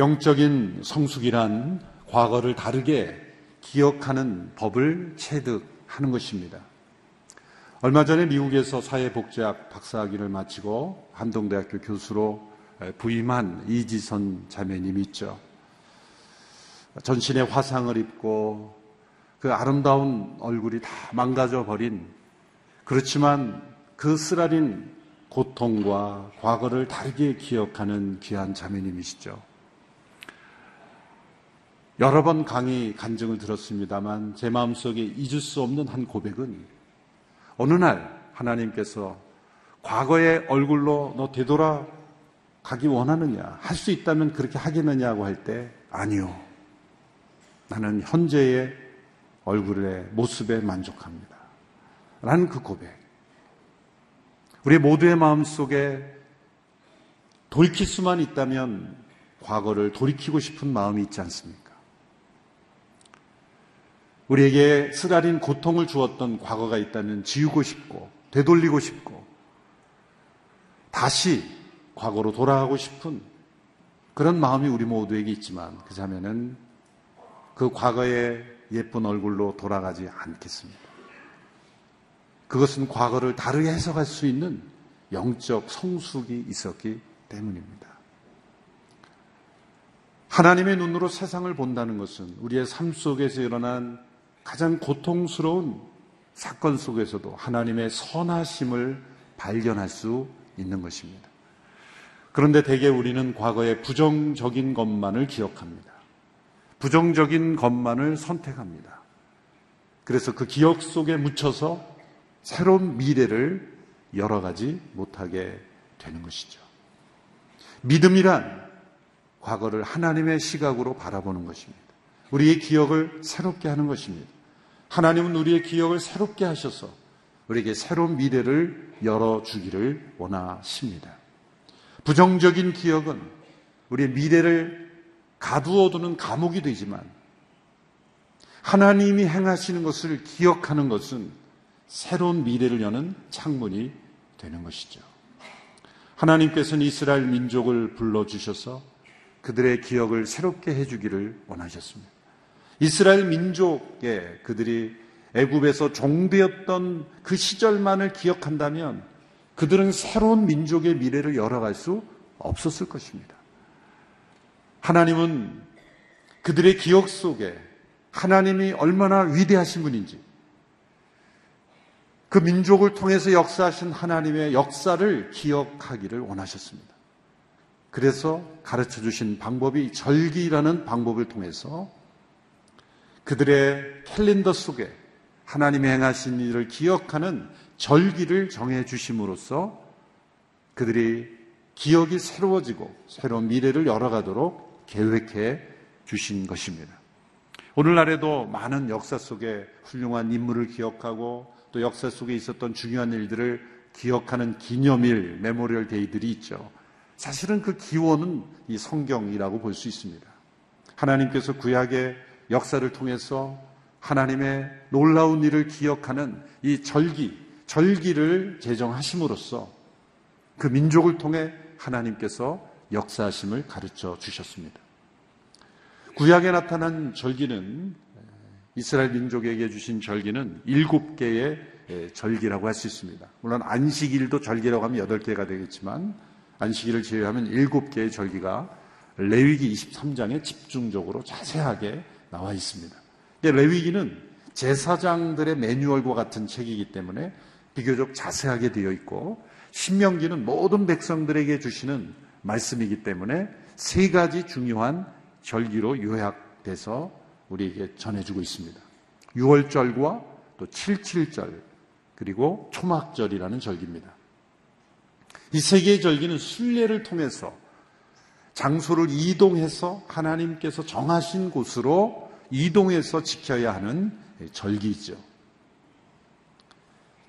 영적인 성숙이란 과거를 다르게 기억하는 법을 체득하는 것입니다. 얼마 전에 미국에서 사회복지학 박사학위를 마치고 한동대학교 교수로 부임한 이지선 자매님이 있죠. 전신에 화상을 입고 그 아름다운 얼굴이 다 망가져 버린 그렇지만 그 쓰라린 고통과 과거를 다르게 기억하는 귀한 자매님이시죠. 여러 번 강의 간증을 들었습니다만 제 마음속에 잊을 수 없는 한 고백은 어느 날 하나님께서 과거의 얼굴로 너 되돌아 가기 원하느냐? 할 수 있다면 그렇게 하겠느냐고 할 때 아니요. 나는 현재의 얼굴의 모습에 만족합니다. 라는 그 고백. 우리 모두의 마음 속에 돌이킬 수만 있다면 과거를 돌이키고 싶은 마음이 있지 않습니까? 우리에게 쓰라린 고통을 주었던 과거가 있다면 지우고 싶고, 되돌리고 싶고, 다시 과거로 돌아가고 싶은 그런 마음이 우리 모두에게 있지만, 그 자매는 그 과거의 예쁜 얼굴로 돌아가지 않겠습니다. 그것은 과거를 다르게 해석할 수 있는 영적 성숙이 있었기 때문입니다. 하나님의 눈으로 세상을 본다는 것은 우리의 삶 속에서 일어난 가장 고통스러운 사건 속에서도 하나님의 선하심을 발견할 수 있는 것입니다. 그런데 대개 우리는 과거의 부정적인 것만을 기억합니다. 부정적인 것만을 선택합니다. 그래서 그 기억 속에 묻혀서 새로운 미래를 열어가지 못하게 되는 것이죠. 믿음이란 과거를 하나님의 시각으로 바라보는 것입니다. 우리의 기억을 새롭게 하는 것입니다. 하나님은 우리의 기억을 새롭게 하셔서 우리에게 새로운 미래를 열어주기를 원하십니다. 부정적인 기억은 우리의 미래를 가두어두는 감옥이 되지만 하나님이 행하시는 것을 기억하는 것은 새로운 미래를 여는 창문이 되는 것이죠. 하나님께서는 이스라엘 민족을 불러주셔서 그들의 기억을 새롭게 해주기를 원하셨습니다. 이스라엘 민족에 그들이 애굽에서 종되었던 그 시절만을 기억한다면 그들은 새로운 민족의 미래를 열어갈 수 없었을 것입니다. 하나님은 그들의 기억 속에 하나님이 얼마나 위대하신 분인지 그 민족을 통해서 역사하신 하나님의 역사를 기억하기를 원하셨습니다. 그래서 가르쳐 주신 방법이 절기라는 방법을 통해서 그들의 캘린더 속에 하나님이 행하신 일을 기억하는 절기를 정해 주심으로써 그들이 기억이 새로워지고 새로운 미래를 열어가도록 계획해 주신 것입니다. 오늘날에도 많은 역사 속에 훌륭한 인물을 기억하고 또 역사 속에 있었던 중요한 일들을 기억하는 기념일, Memorial Day들이 있죠. 사실은 그 기원은 이 성경이라고 볼 수 있습니다. 하나님께서 구약의 역사를 통해서 하나님의 놀라운 일을 기억하는 이 절기, 절기를 제정하심으로써 그 민족을 통해 하나님께서 역사하심을 가르쳐 주셨습니다. 구약에 나타난 절기는 이스라엘 민족에게 주신 절기는 일곱 개의 절기라고 할 수 있습니다. 물론 안식일도 절기라고 하면 여덟 개가 되겠지만 안식일을 제외하면 일곱 개의 절기가 레위기 23장에 집중적으로 자세하게 나와 있습니다. 레위기는 제사장들의 매뉴얼과 같은 책이기 때문에 비교적 자세하게 되어 있고 신명기는 모든 백성들에게 주시는 말씀이기 때문에 세 가지 중요한 절기로 요약돼서 우리에게 전해주고 있습니다. 6월절과 또 77절 그리고 초막절이라는 절기입니다. 이 세 개의 절기는 순례를 통해서 장소를 이동해서 하나님께서 정하신 곳으로 이동해서 지켜야 하는 절기죠.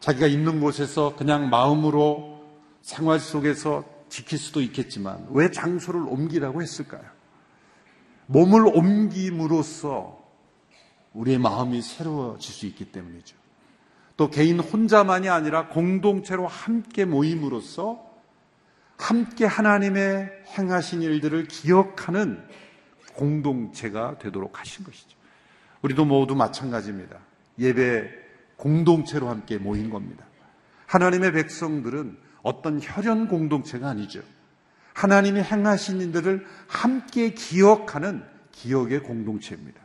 자기가 있는 곳에서 그냥 마음으로 생활 속에서 지킬 수도 있겠지만 왜 장소를 옮기라고 했을까요? 몸을 옮김으로써 우리의 마음이 새로워질 수 있기 때문이죠. 또 개인 혼자만이 아니라 공동체로 함께 모임으로써 함께 하나님의 행하신 일들을 기억하는 공동체가 되도록 하신 것이죠. 우리도 모두 마찬가지입니다. 예배 공동체로 함께 모인 겁니다. 하나님의 백성들은 어떤 혈연 공동체가 아니죠. 하나님이 행하신 일들을 함께 기억하는 기억의 공동체입니다.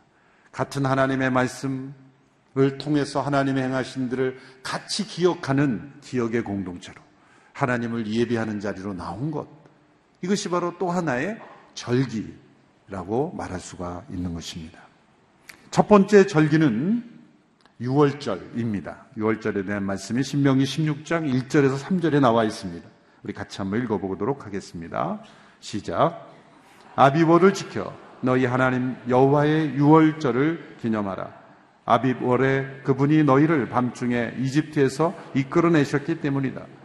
같은 하나님의 말씀을 통해서 하나님의 행하신 일들을 같이 기억하는 기억의 공동체로 하나님을 예배하는 자리로 나온 것. 이것이 바로 또 하나의 절기라고 말할 수가 있는 것입니다. 첫 번째 절기는 6월절입니다. 6월절에 대한 말씀이 신명기 16장 1절에서 3절에 나와 있습니다. 우리 같이 한번 읽어보도록 하겠습니다. 시작. 아비월을 지켜 너희 하나님 여호와의 6월절을 기념하라. 아비월에 그분이 너희를 밤중에 이집트에서 이끌어내셨기 때문이다.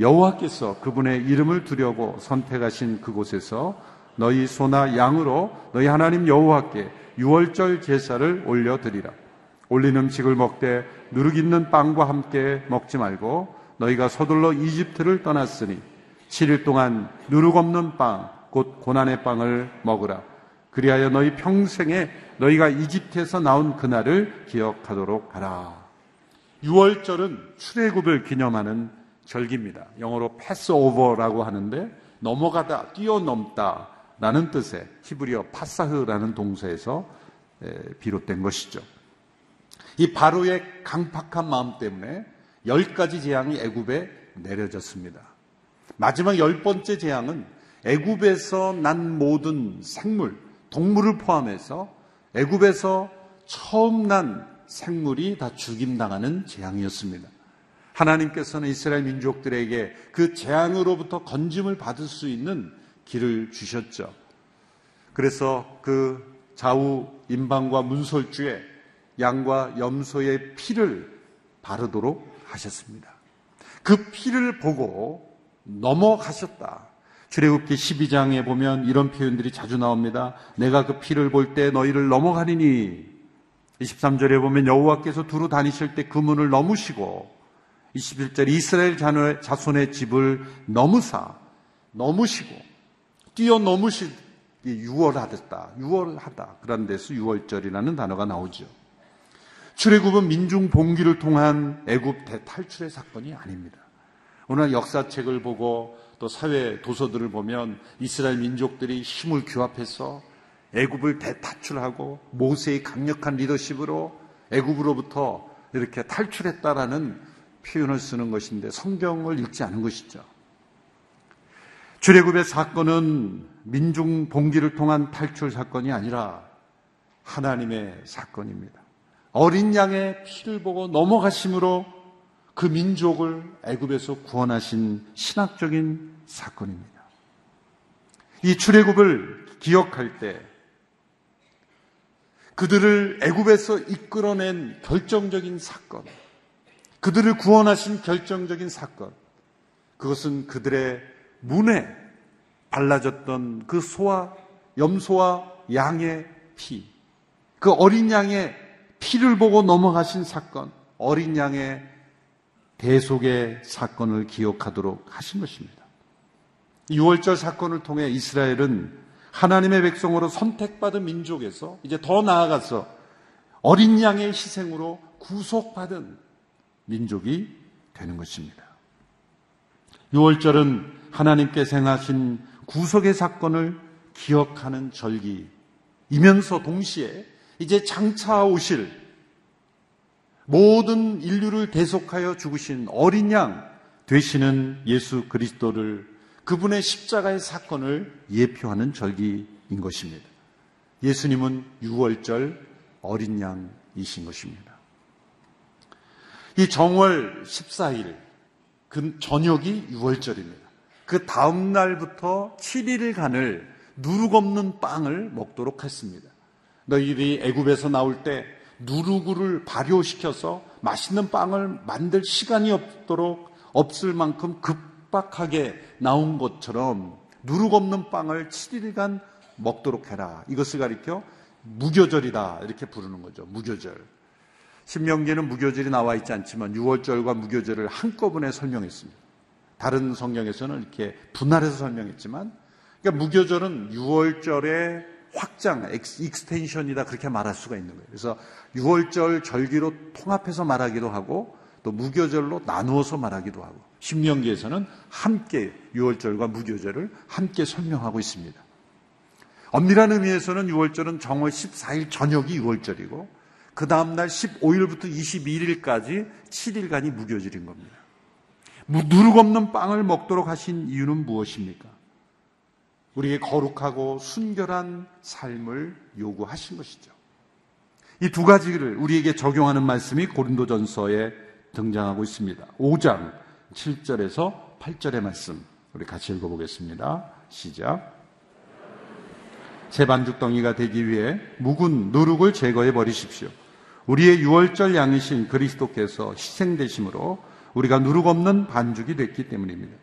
여호와께서 그분의 이름을 두려고 선택하신 그곳에서 너희 소나 양으로 너희 하나님 여호와께 6월절 제사를 올려드리라. 올린 음식을 먹되 누룩 있는 빵과 함께 먹지 말고 너희가 서둘러 이집트를 떠났으니 7일 동안 누룩 없는 빵, 곧 고난의 빵을 먹으라. 그리하여 너희 평생에 너희가 이집트에서 나온 그날을 기억하도록 하라. 6월절은 출애굽을 기념하는 절기입니다. 영어로 패스오버라고 하는데 넘어가다, 뛰어넘다 라는 뜻의 히브리어 파사흐라는 동사에서 비롯된 것이죠. 이 바로의 강팍한 마음 때문에 열 가지 재앙이 애굽에 내려졌습니다. 마지막 열 번째 재앙은 애굽에서 난 모든 생물, 동물을 포함해서 애굽에서 처음 난 생물이 다 죽임당하는 재앙이었습니다. 하나님께서는 이스라엘 민족들에게 그 재앙으로부터 건짐을 받을 수 있는 길을 주셨죠. 그래서 그 좌우 임방과 문설주에 양과 염소의 피를 바르도록 하셨습니다. 그 피를 보고 넘어가셨다. 출애굽기 12장에 보면 이런 표현들이 자주 나옵니다. 내가 그 피를 볼 때 너희를 넘어가리니 23절에 보면 여호와께서 두루 다니실 때 그 문을 넘으시고 21절 이스라엘 자손의 집을 넘으사 넘으시고 뛰어넘으시 유월하다 유월하다 그런 데서 유월절이라는 단어가 나오죠. 출애굽은 민중 봉기를 통한 애굽 대탈출의 사건이 아닙니다. 오늘 역사책을 보고 또 사회 도서들을 보면 이스라엘 민족들이 힘을 규합해서 애굽을 대탈출하고 모세의 강력한 리더십으로 애굽으로부터 이렇게 탈출했다라는 표현을 쓰는 것인데 성경을 읽지 않은 것이죠. 출애굽의 사건은 민중 봉기를 통한 탈출 사건이 아니라 하나님의 사건입니다. 어린 양의 피를 보고 넘어가심으로 그 민족을 애굽에서 구원하신 신학적인 사건입니다. 이 출애굽을 기억할 때 그들을 애굽에서 이끌어낸 결정적인 사건, 그들을 구원하신 결정적인 사건, 그것은 그들의 문에 발라졌던 그 소와 염소와 양의 피, 그 어린 양의 피를 보고 넘어가신 사건, 어린 양의 대속의 사건을 기억하도록 하신 것입니다. 6월절 사건을 통해 이스라엘은 하나님의 백성으로 선택받은 민족에서 이제 더 나아가서 어린 양의 희생으로 구속받은 민족이 되는 것입니다. 6월절은 하나님께 생하신 구속의 사건을 기억하는 절기이면서 동시에 이제 장차 오실 모든 인류를 대속하여 죽으신 어린 양 되시는 예수 그리스도를 그분의 십자가의 사건을 예표하는 절기인 것입니다. 예수님은 6월절 어린 양이신 것입니다. 이 정월 14일, 그 저녁이 6월절입니다. 그 다음 날부터 7일간을 누룩 없는 빵을 먹도록 했습니다. 너희들이 애굽에서 나올 때 누르구를 발효시켜서 맛있는 빵을 만들 시간이 없도록 없을 만큼 급박하게 나온 것처럼 누룩 없는 빵을 7일간 먹도록 해라. 이것을 가리켜 무교절이다. 이렇게 부르는 거죠. 무교절. 신명기에는 무교절이 나와 있지 않지만 유월절과 무교절을 한꺼번에 설명했습니다. 다른 성경에서는 이렇게 분할해서 설명했지만 그러니까 무교절은 유월절에 확장, extension이다 그렇게 말할 수가 있는 거예요. 그래서 유월절 절기로 통합해서 말하기도 하고 또 무교절로 나누어서 말하기도 하고 신명기에서는 함께 유월절과 무교절을 함께 설명하고 있습니다. 엄밀한 의미에서는 6월절은 정월 14일 저녁이 6월절이고 그 다음날 15일부터 22일까지 7일간이 무교절인 겁니다. 누룩 없는 빵을 먹도록 하신 이유는 무엇입니까? 우리에게 거룩하고 순결한 삶을 요구하신 것이죠. 이 두 가지를 우리에게 적용하는 말씀이 고린도전서에 등장하고 있습니다. 5장 7절에서 8절의 말씀 우리 같이 읽어보겠습니다. 시작. 새 반죽덩이가 되기 위해 묵은 누룩을 제거해 버리십시오. 우리의 유월절 양이신 그리스도께서 희생되심으로 우리가 누룩 없는 반죽이 됐기 때문입니다.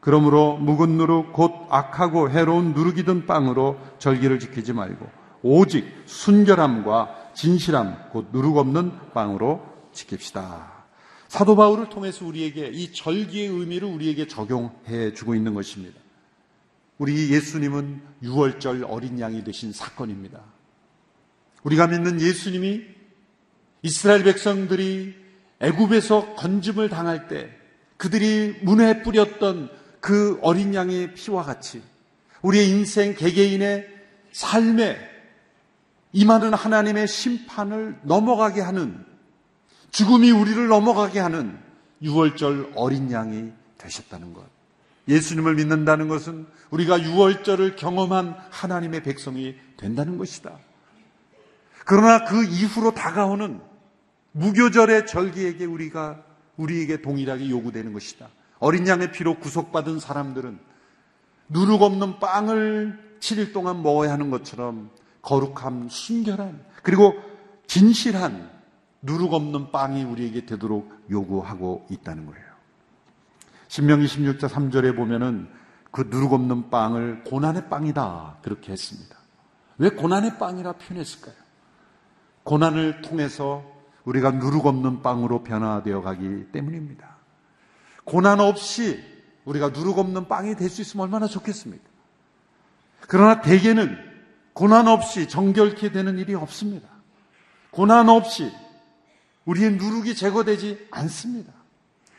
그러므로 묵은 누룩 곧 악하고 해로운 누룩이든 빵으로 절기를 지키지 말고 오직 순결함과 진실함 곧 누룩 없는 빵으로 지킵시다. 사도 바울을 통해서 우리에게 이 절기의 의미를 우리에게 적용해 주고 있는 것입니다. 우리 예수님은 6월절 어린 양이 되신 사건입니다. 우리가 믿는 예수님이 이스라엘 백성들이 애굽에서 건짐을 당할 때 그들이 문에 뿌렸던 그 어린 양의 피와 같이 우리의 인생 개개인의 삶에 임하는 하나님의 심판을 넘어가게 하는 죽음이 우리를 넘어가게 하는 6월절 어린 양이 되셨다는 것. 예수님을 믿는다는 것은 우리가 6월절을 경험한 하나님의 백성이 된다는 것이다. 그러나 그 이후로 다가오는 무교절의 절기에게 우리가 우리에게 동일하게 요구되는 것이다. 어린 양의 피로 구속받은 사람들은 누룩 없는 빵을 7일 동안 먹어야 하는 것처럼 거룩함, 순결함, 그리고 진실한 누룩 없는 빵이 우리에게 되도록 요구하고 있다는 거예요. 신명기 16자 3절에 보면은 그 누룩 없는 빵을 고난의 빵이다. 그렇게 했습니다. 왜 고난의 빵이라 표현했을까요? 고난을 통해서 우리가 누룩 없는 빵으로 변화되어 가기 때문입니다. 고난 없이 우리가 누룩 없는 빵이 될 수 있으면 얼마나 좋겠습니까? 그러나 대개는 고난 없이 정결케 되는 일이 없습니다. 고난 없이 우리의 누룩이 제거되지 않습니다.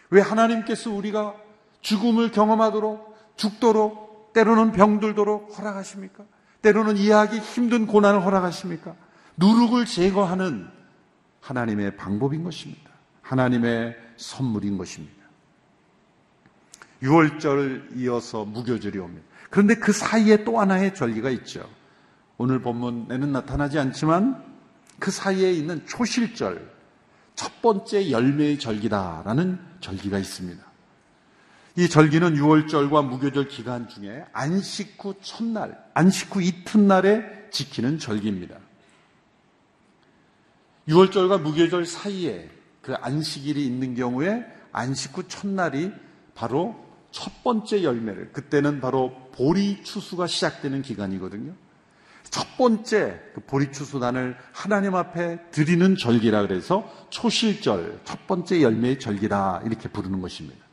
왜 하나님께서 우리가 죽음을 경험하도록 죽도록 때로는 병들도록 허락하십니까? 때로는 이해하기 힘든 고난을 허락하십니까? 누룩을 제거하는 하나님의 방법인 것입니다. 하나님의 선물인 것입니다. 6월절 이어서 무교절이 옵니다. 그런데 그 사이에 또 하나의 절기가 있죠. 오늘 본문에는 나타나지 않지만 그 사이에 있는 초실절, 첫 번째 열매의 절기다라는 절기가 있습니다. 이 절기는 6월절과 무교절 기간 중에 안식 후 첫날, 안식 후 이튿날에 지키는 절기입니다. 6월절과 무교절 사이에 그 안식일이 있는 경우에 안식 후 첫날이 바로 첫 번째 열매를 그때는 바로 보리 추수가 시작되는 기간이거든요. 첫 번째 그 보리 추수단을 하나님 앞에 드리는 절기라 그래서 초실절 첫 번째 열매의 절기라 이렇게 부르는 것입니다.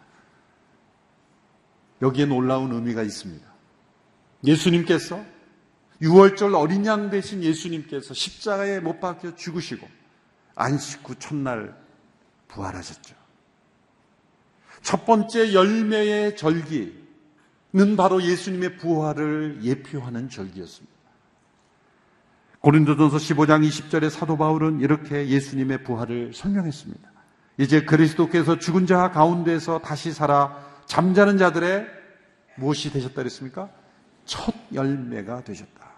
여기에 놀라운 의미가 있습니다. 예수님께서 6월절 어린 양 대신 예수님께서 십자가에 못 박혀 죽으시고 안식 후 첫날 부활하셨죠. 첫 번째 열매의 절기는 바로 예수님의 부활을 예표하는 절기였습니다. 고린도전서 15장 20절에 사도 바울은 이렇게 예수님의 부활을 설명했습니다. 이제 그리스도께서 죽은 자 가운데서 다시 살아 잠자는 자들의 무엇이 되셨다 그랬습니까? 첫 열매가 되셨다.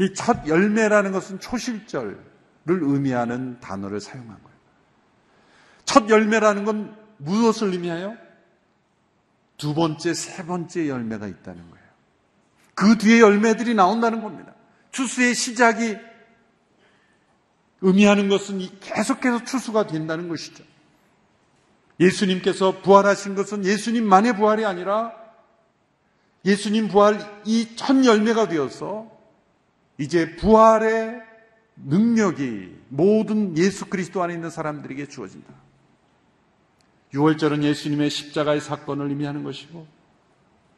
이 첫 열매라는 것은 초실절, 의미하는 단어를 사용한 거예요. 첫 열매라는 건 무엇을 의미해요? 두 번째, 세 번째 열매가 있다는 거예요. 그 뒤에 열매들이 나온다는 겁니다. 추수의 시작이 의미하는 것은 계속해서 추수가 된다는 것이죠. 예수님께서 부활하신 것은 예수님만의 부활이 아니라 예수님 부활 이 첫 열매가 되어서 이제 부활의 능력이 모든 예수 그리스도 안에 있는 사람들에게 주어진다. 6월절은 예수님의 십자가의 사건을 의미하는 것이고,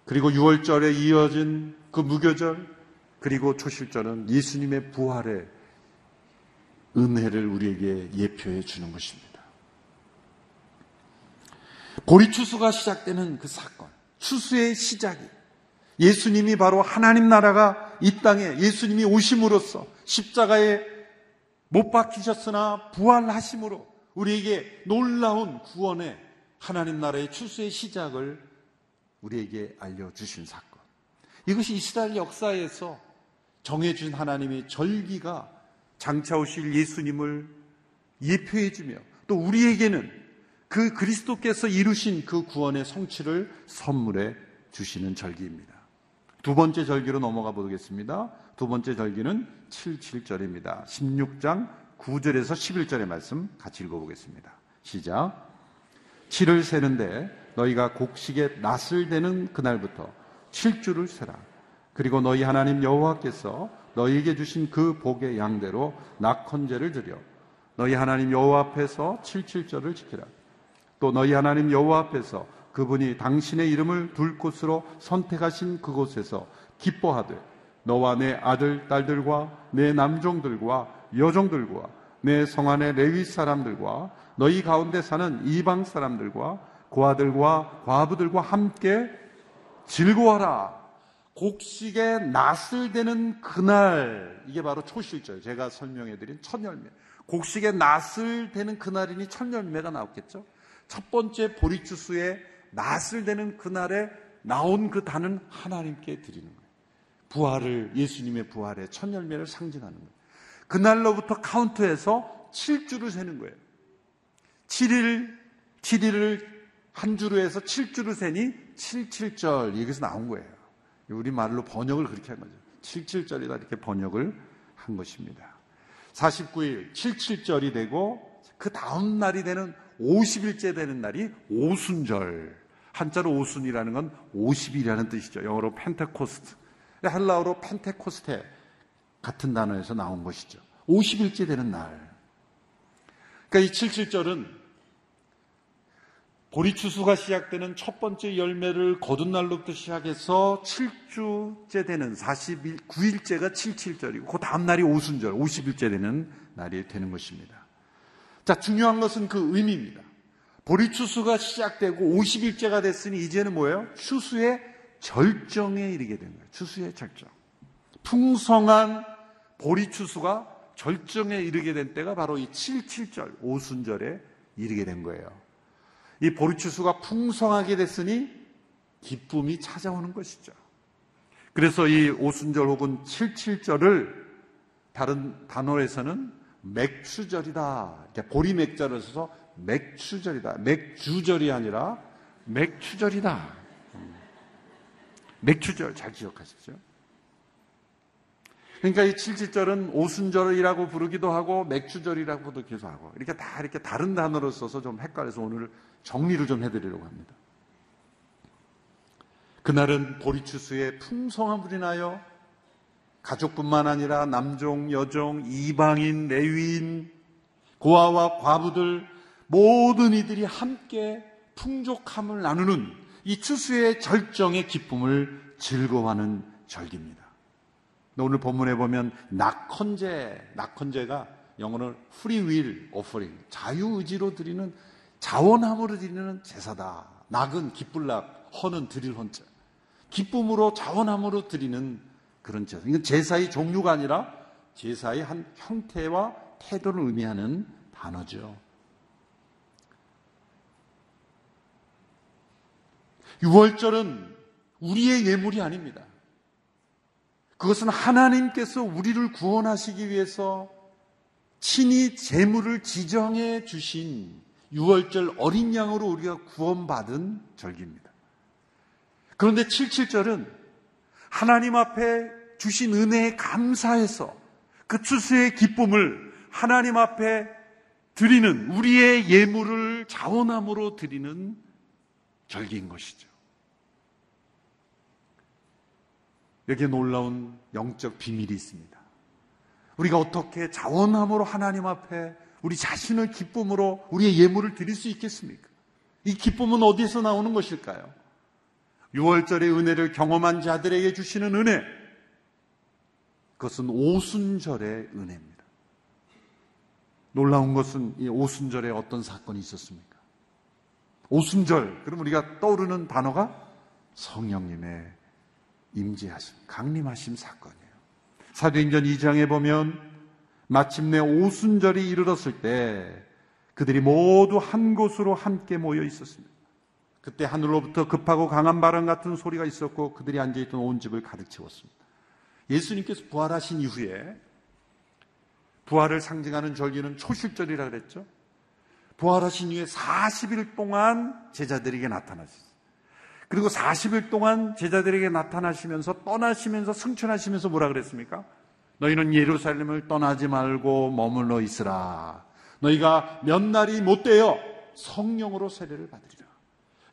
그리고 6월절에 이어진 그 무교절, 그리고 초실절은 예수님의 부활의 은혜를 우리에게 예표해 주는 것입니다. 보리추수가 시작되는 그 사건, 추수의 시작이 예수님이 바로 하나님 나라가 이 땅에 예수님이 오심으로써 십자가에 못 박히셨으나 부활하심으로 우리에게 놀라운 구원의 하나님 나라의 출수의 시작을 우리에게 알려주신 사건. 이것이 이스라엘 역사에서 정해준 하나님의 절기가 장차 오실 예수님을 예표해주며 또 우리에게는 그 그리스도께서 이루신 그 구원의 성취를 선물해 주시는 절기입니다. 두 번째 절기로 넘어가 보겠습니다. 두 번째 절기는 77절입니다. 16장 9절에서 11절의 말씀 같이 읽어보겠습니다. 시작. 7을 세는데 너희가 곡식에 낫을 대는 그날부터 7주를 세라. 그리고 너희 하나님 여호와께서 너희에게 주신 그 복의 양대로 낙헌제를 드려 너희 하나님 여호와 앞에서 77절을 지키라. 또 너희 하나님 여호와 앞에서 그분이 당신의 이름을 둘 곳으로 선택하신 그곳에서 기뻐하되 너와 내 아들, 딸들과 내 남종들과 여종들과 내 성안의 레위 사람들과 너희 가운데 사는 이방 사람들과 고아들과 과부들과 함께 즐거워라. 곡식에 낫을 대는 그날, 이게 바로 초실절. 제가 설명해드린 첫 열매. 곡식에 낫을 대는 그날이니 첫 열매가 나왔겠죠? 첫 번째 보리주스에 낫을 대는 그날에 나온 그 단은 하나님께 드리는 거예요. 부활을, 예수님의 부활의 첫 열매를 상징하는 거예요. 그날로부터 카운트해서 7주를 세는 거예요. 7일, 7일을 한 주로 해서 7주를 세니 77절, 여기서 나온 거예요. 우리 말로 번역을 그렇게 한 거죠. 77절이다 이렇게 번역을 한 것입니다. 49일, 77절이 되고 그 다음 날이 되는 50일째 되는 날이 오순절. 한자로 오순이라는 건 50일이라는 뜻이죠. 영어로 펜테코스트. 헬라어로 펜테코스테 같은 단어에서 나온 것이죠. 50일째 되는 날. 그러니까 이 77절은 보리추수가 시작되는 첫 번째 열매를 거둔 날로부터 시작해서 7주째 되는 49일째가 77절이고 그 다음 날이 오순절, 50일째 되는 날이 되는 것입니다. 자, 중요한 것은 그 의미입니다. 보리추수가 시작되고 50일째가 됐으니 이제는 뭐예요? 추수의 절정에 이르게 된 거예요. 추수의 절정. 풍성한 보리 추수가 절정에 이르게 된 때가 바로 이 77절, 오순절에 이르게 된 거예요. 이 보리 추수가 풍성하게 됐으니 기쁨이 찾아오는 것이죠. 그래서 이 오순절 혹은 77절을 다른 단어에서는 맥추절이다. 보리 맥자를 써서 맥추절이다. 맥주절이 아니라 맥추절이다. 맥추절 잘 기억하십시오. 그러니까 이 77절은 오순절이라고 부르기도 하고 맥추절이라고 부르기도 하고 이렇게 다 이렇게 다른 단어로 써서 좀 헷갈려서 오늘 정리를 좀 해드리려고 합니다. 그날은 보리추수에 풍성한 불이 나요. 가족뿐만 아니라 남종, 여종, 이방인, 레위인, 고아와 과부들 모든 이들이 함께 풍족함을 나누는 이 추수의 절정의 기쁨을 즐거워하는 절기입니다. 오늘 본문에 보면 낙헌제, 낙헌제가 영어로 will offering, 자유의지로 드리는 자원함으로 드리는 제사다. 낙은 기쁠 낙, 헌은 드릴 헌자. 기쁨으로 자원함으로 드리는 그런 제사. 이건 제사의 종류가 아니라 제사의 한 형태와 태도를 의미하는 단어죠. 6월절은 우리의 예물이 아닙니다. 그것은 하나님께서 우리를 구원하시기 위해서 친히 제물을 지정해 주신 6월절 어린 양으로 우리가 구원받은 절기입니다. 그런데 77절은 하나님 앞에 주신 은혜에 감사해서 그 추수의 기쁨을 하나님 앞에 드리는 우리의 예물을 자원함으로 드리는 절기인 것이죠. 여기에 놀라운 영적 비밀이 있습니다. 우리가 어떻게 자원함으로 하나님 앞에 우리 자신을 기쁨으로 우리의 예물을 드릴 수 있겠습니까? 이 기쁨은 어디서 나오는 것일까요? 6월절의 은혜를 경험한 자들에게 주시는 은혜. 그것은 오순절의 은혜입니다. 놀라운 것은 이 오순절에 어떤 사건이 있었습니까? 오순절, 그럼 우리가 떠오르는 단어가 성령님의 임재하심, 강림하심 사건이에요. 사도행전 2장에 보면 마침내 오순절이 이르렀을 때 그들이 모두 한 곳으로 함께 모여 있었습니다. 그때 하늘로부터 급하고 강한 바람 같은 소리가 있었고 그들이 앉아있던 온 집을 가득 채웠습니다. 예수님께서 부활하신 이후에 부활을 상징하는 절기는 초실절이라 그랬죠. 부활하신 이후에 40일 동안 제자들에게 나타나셨어요. 그리고 40일 동안 제자들에게 나타나시면서 떠나시면서 승천하시면서 뭐라 그랬습니까? 너희는 예루살렘을 떠나지 말고 머물러 있으라. 너희가 몇 날이 못 되어 성령으로 세례를 받으리라.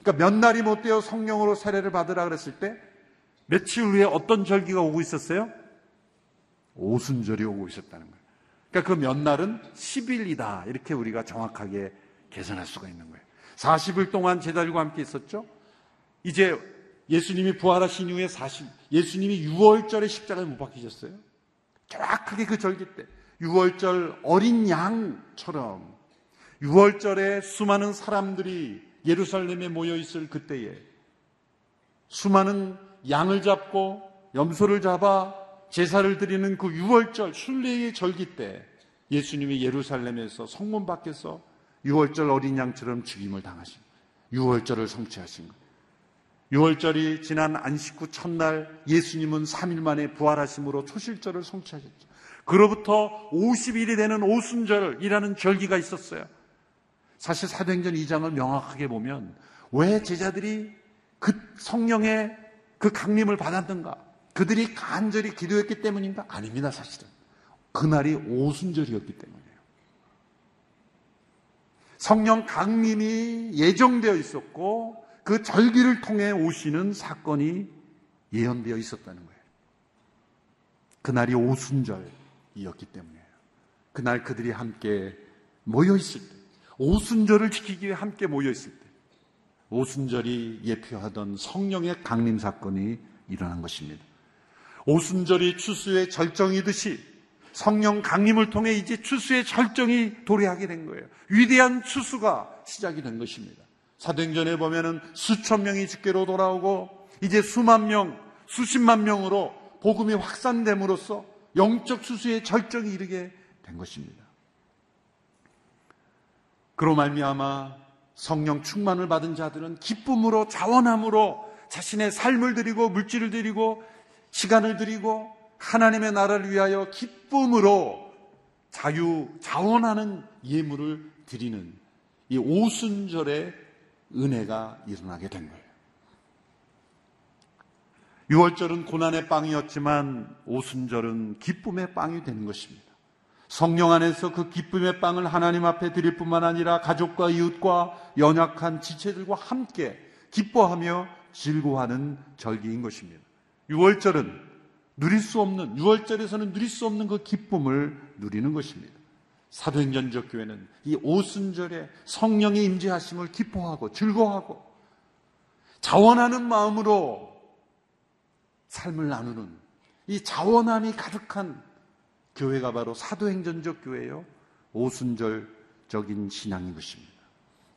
그러니까 몇 날이 못 되어 성령으로 세례를 받으라 그랬을 때 며칠 후에 어떤 절기가 오고 있었어요? 오순절이 오고 있었다는 거예요. 그러니까 그 몇 날은 10일이다. 이렇게 우리가 정확하게 계산할 수가 있는 거예요. 40일 동안 제자들과 함께 있었죠. 이제 예수님이 부활하신 이후에 40, 예수님이 6월절에 십자가에 못 박히셨어요. 정확하게 그 절기 때 6월절 어린 양처럼 6월절에 수많은 사람들이 예루살렘에 모여 있을 그때에 수많은 양을 잡고 염소를 잡아 제사를 드리는 그 6월절 순례의 절기 때 예수님이 예루살렘에서 성문 밖에서 6월절 어린 양처럼 죽임을 당하신 6월절을 성취하신 거예요. 6월절이 지난 안식 후 첫날 예수님은 3일 만에 부활하심으로 초실절을 성취하셨죠. 그로부터 50일이 되는 오순절이라는 절기가 있었어요. 사실 사도행전 2장을 명확하게 보면 왜 제자들이 그 성령의 그 강림을 받았는가? 그들이 간절히 기도했기 때문인가? 아닙니다, 사실은. 그날이 오순절이었기 때문이에요. 성령 강림이 예정되어 있었고 그 절기를 통해 오시는 사건이 예언되어 있었다는 거예요. 그날이 오순절이었기 때문이에요. 그날 그들이 함께 모여 있을 때, 오순절을 지키기 위해 함께 모여 있을 때, 오순절이 예표하던 성령의 강림 사건이 일어난 것입니다. 오순절이 추수의 절정이듯이 성령 강림을 통해 이제 추수의 절정이 도래하게 된 거예요. 위대한 추수가 시작이 된 것입니다. 사도행전에 보면은 수천 명이 집계로 돌아오고 이제 수만 명, 수십만 명으로 복음이 확산됨으로써 영적 수수의 절정이 이르게 된 것입니다. 그로 말미암아 성령 충만을 받은 자들은 기쁨으로 자원함으로 자신의 삶을 드리고 물질을 드리고 시간을 드리고 하나님의 나라를 위하여 기쁨으로 자유 자원하는 예물을 드리는 이 오순절의 은혜가 일어나게 된 거예요. 6월절은 고난의 빵이었지만 오순절은 기쁨의 빵이 되는 것입니다. 성령 안에서 그 기쁨의 빵을 하나님 앞에 드릴 뿐만 아니라 가족과 이웃과 연약한 지체들과 함께 기뻐하며 즐거워하는 절기인 것입니다. 6월절은 누릴 수 없는, 6월절에서는 누릴 수 없는 그 기쁨을 누리는 것입니다. 사도행전적 교회는 이 오순절에 성령의 임재하심을 기뻐하고 즐거워하고 자원하는 마음으로 삶을 나누는 이 자원함이 가득한 교회가 바로 사도행전적 교회요. 오순절적인 신앙인 것입니다.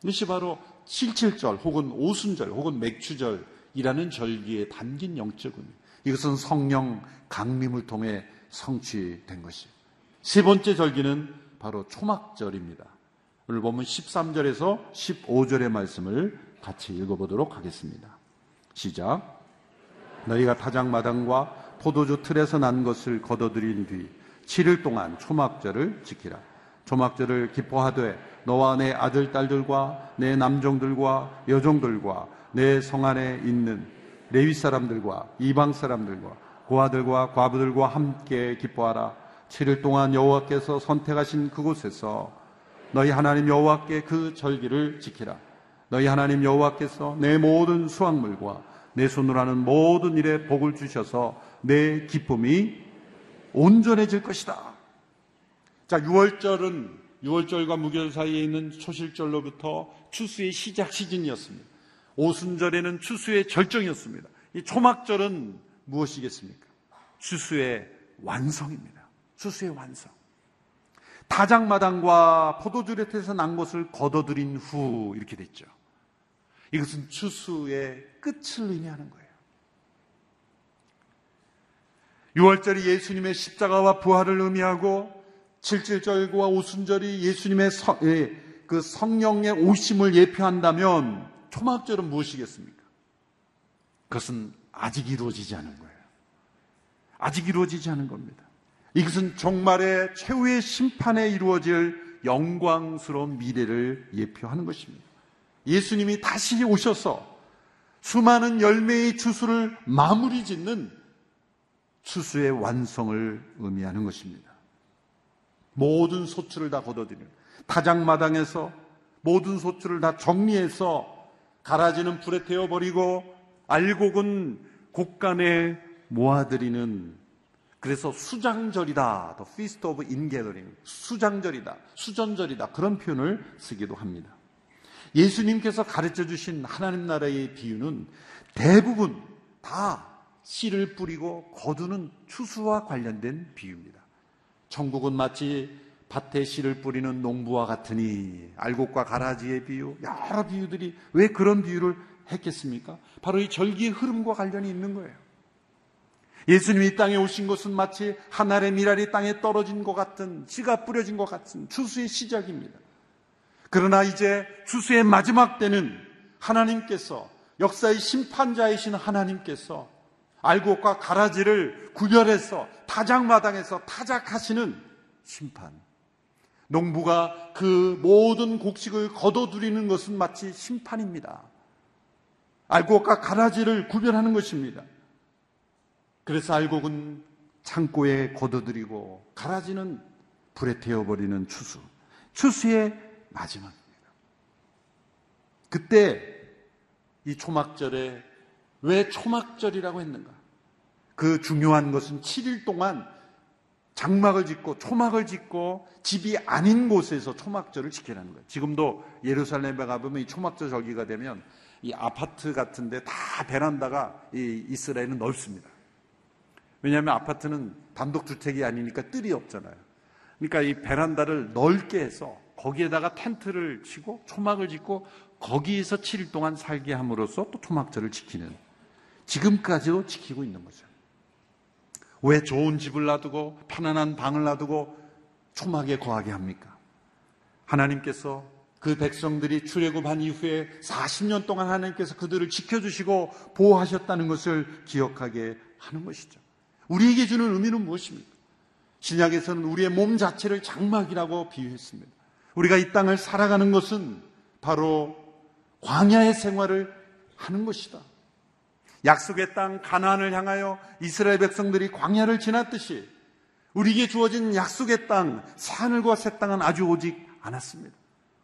이것이 바로 칠칠절 혹은 오순절 혹은 맥추절이라는 절기에 담긴 영적 의미. 이것은 성령 강림을 통해 성취된 것이에요. 세 번째 절기는 바로 초막절입니다. 오늘 보면 13절에서 15절의 말씀을 같이 읽어보도록 하겠습니다. 시작. 너희가 타작마당과 포도주 틀에서 난 것을 거둬들인 뒤 7일 동안 초막절을 지키라. 초막절을 기뻐하되 너와 내 아들, 딸들과 내 남종들과 여종들과 내 성 안에 있는 레위 사람들과 이방 사람들과 고아들과 과부들과 함께 기뻐하라. 7일 동안 여호와께서 선택하신 그곳에서 너희 하나님 여호와께 그 절기를 지키라. 너희 하나님 여호와께서 내 모든 수확물과 내 손으로 하는 모든 일에 복을 주셔서 내 기쁨이 온전해질 것이다. 자, 6월절은 6월절과 무결 사이에 있는 초실절로부터 추수의 시작 시즌이었습니다. 오순절에는 추수의 절정이었습니다. 이 초막절은 무엇이겠습니까? 추수의 완성입니다. 추수의 완성. 다장마당과 포도주렛에서 난 것을 걷어들인 후 이렇게 됐죠. 이것은 추수의 끝을 의미하는 거예요. 6월절이 예수님의 십자가와 부활을 의미하고 7절과 오순절이 예수님의 성, 예, 그 성령의 오심을 예표한다면 초막절은 무엇이겠습니까? 그것은 아직 이루어지지 않은 거예요. 아직 이루어지지 않은 겁니다. 이것은 종말의 최후의 심판에 이루어질 영광스러운 미래를 예표하는 것입니다. 예수님이 다시 오셔서 수많은 열매의 추수를 마무리 짓는 추수의 완성을 의미하는 것입니다. 모든 소출을 다 걷어들이는 타작마당에서 모든 소출을 다 정리해서 가라지는 불에 태워버리고 알곡은 곡간에 모아들이는 그래서 수장절이다. The Feast of Ingathering. 수장절이다. 수전절이다. 그런 표현을 쓰기도 합니다. 예수님께서 가르쳐 주신 하나님 나라의 비유는 대부분 다 씨를 뿌리고 거두는 추수와 관련된 비유입니다. 천국은 마치 밭에 씨를 뿌리는 농부와 같으니 알곡과 가라지의 비유, 여러 비유들이 왜 그런 비유를 했겠습니까? 바로 이 절기의 흐름과 관련이 있는 거예요. 예수님이 이 땅에 오신 것은 마치 하늘의 미랄이 땅에 떨어진 것 같은 씨가 뿌려진 것 같은 추수의 시작입니다. 그러나 이제 추수의 마지막 때는 하나님께서 역사의 심판자이신 하나님께서 알곡과 가라지를 구별해서 타작마당에서 타작하시는 심판. 농부가 그 모든 곡식을 거둬들이는 것은 마치 심판입니다. 알곡과 가라지를 구별하는 것입니다. 그래서 알곡은 창고에 거둬들이고 가라지는 불에 태워버리는 추수. 추수의 마지막입니다. 그때 이 초막절에 왜 초막절이라고 했는가? 그 중요한 것은 7일 동안 장막을 짓고 초막을 짓고 집이 아닌 곳에서 초막절을 지키라는 거예요. 지금도 예루살렘에 가보면 이 초막절 절기가 되면 이 아파트 같은데 다 베란다가 이 이스라엘은 넓습니다. 왜냐하면 아파트는 단독 주택이 아니니까 뜰이 없잖아요. 그러니까 이 베란다를 넓게 해서 거기에다가 텐트를 치고 초막을 짓고 거기에서 7일 동안 살게 함으로써 또 초막절을 지키는 지금까지도 지키고 있는 거죠. 왜 좋은 집을 놔두고 편안한 방을 놔두고 초막에 거하게 합니까? 하나님께서 그 백성들이 출애굽한 이후에 40년 동안 하나님께서 그들을 지켜주시고 보호하셨다는 것을 기억하게 하는 것이죠. 우리에게 주는 의미는 무엇입니까? 신약에서는 우리의 몸 자체를 장막이라고 비유했습니다. 우리가 이 땅을 살아가는 것은 바로 광야의 생활을 하는 것이다. 약속의 땅 가나안을 향하여 이스라엘 백성들이 광야를 지났듯이 우리에게 주어진 약속의 땅 산을과 새 땅은 아주 오직 않았습니다.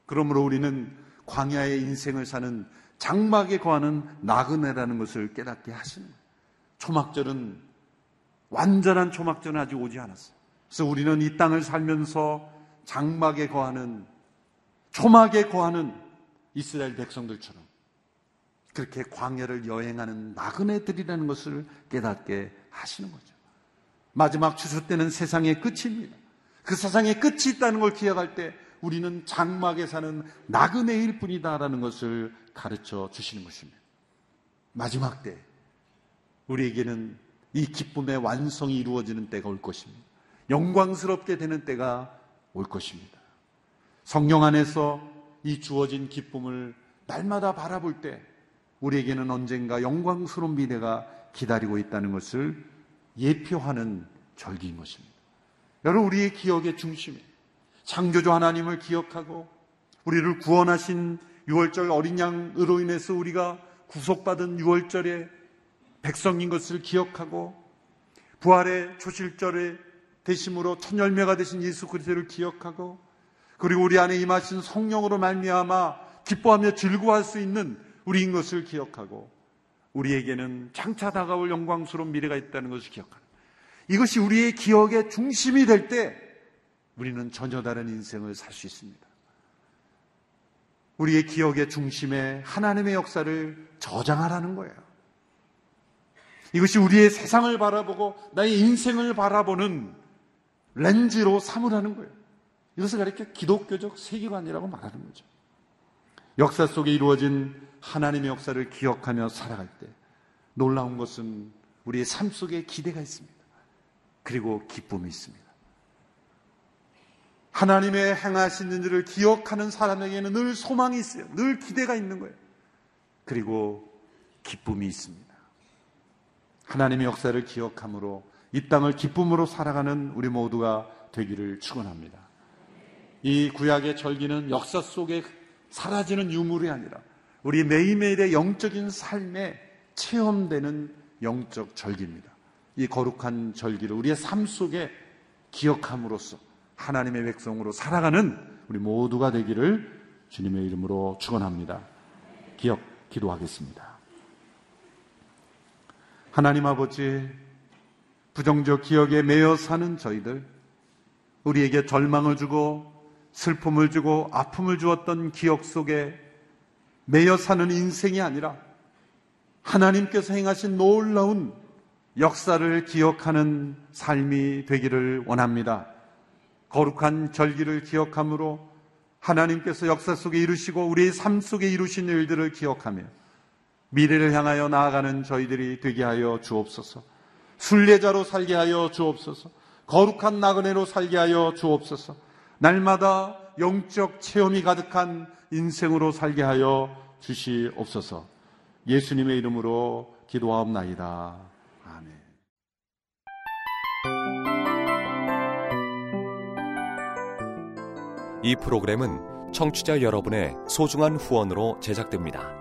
그러므로 우리는 광야의 인생을 사는 장막에 거하는 나그네라는 것을 깨닫게 하시는 초막절은 완전한 초막전은 아직 오지 않았어요. 그래서 우리는 이 땅을 살면서 장막에 거하는 초막에 거하는 이스라엘 백성들처럼 그렇게 광야를 여행하는 나그네들이라는 것을 깨닫게 하시는 거죠. 마지막 추수 때는 세상의 끝입니다. 그 세상의 끝이 있다는 걸 기억할 때 우리는 장막에 사는 나그네일 뿐이다라는 것을 가르쳐 주시는 것입니다. 마지막 때 우리에게는 이 기쁨의 완성이 이루어지는 때가 올 것입니다. 영광스럽게 되는 때가 올 것입니다. 성령 안에서 이 주어진 기쁨을 날마다 바라볼 때 우리에게는 언젠가 영광스러운 미래가 기다리고 있다는 것을 예표하는 절기인 것입니다. 여러분, 우리의 기억의 중심에 창조주 하나님을 기억하고 우리를 구원하신 6월절 어린 양으로 인해서 우리가 구속받은 6월절에 백성인 것을 기억하고 부활의 초실절의 대심으로 첫 열매가 되신 예수 그리스도를 기억하고 그리고 우리 안에 임하신 성령으로 말미암아 기뻐하며 즐거워할 수 있는 우리인 것을 기억하고 우리에게는 장차 다가올 영광스러운 미래가 있다는 것을 기억하는 이것이 우리의 기억의 중심이 될 때 우리는 전혀 다른 인생을 살 수 있습니다. 우리의 기억의 중심에 하나님의 역사를 저장하라는 거예요. 이것이 우리의 세상을 바라보고 나의 인생을 바라보는 렌즈로 삼으라는 거예요. 이것을 가리켜 기독교적 세계관이라고 말하는 거죠. 역사 속에 이루어진 하나님의 역사를 기억하며 살아갈 때 놀라운 것은 우리의 삶 속에 기대가 있습니다. 그리고 기쁨이 있습니다. 하나님의 행하신 일을 기억하는 사람에게는 늘 소망이 있어요. 늘 기대가 있는 거예요. 그리고 기쁨이 있습니다. 하나님의 역사를 기억함으로 이 땅을 기쁨으로 살아가는 우리 모두가 되기를 축원합니다. 이 구약의 절기는 역사 속에 사라지는 유물이 아니라 우리 매일매일의 영적인 삶에 체험되는 영적 절기입니다. 이 거룩한 절기를 우리의 삶 속에 기억함으로써 하나님의 백성으로 살아가는 우리 모두가 되기를 주님의 이름으로 축원합니다. 기억 기도하겠습니다. 하나님 아버지 부정적 기억에 매여 사는 저희들 우리에게 절망을 주고 슬픔을 주고 아픔을 주었던 기억 속에 매여 사는 인생이 아니라 하나님께서 행하신 놀라운 역사를 기억하는 삶이 되기를 원합니다. 거룩한 절기를 기억함으로 하나님께서 역사 속에 이루시고 우리의 삶 속에 이루신 일들을 기억하며 미래를 향하여 나아가는 저희들이 되게 하여 주옵소서. 순례자로 살게 하여 주옵소서. 거룩한 나그네로 살게 하여 주옵소서. 날마다 영적 체험이 가득한 인생으로 살게 하여 주시옵소서. 예수님의 이름으로 기도하옵나이다. 아멘. 이 프로그램은 청취자 여러분의 소중한 후원으로 제작됩니다.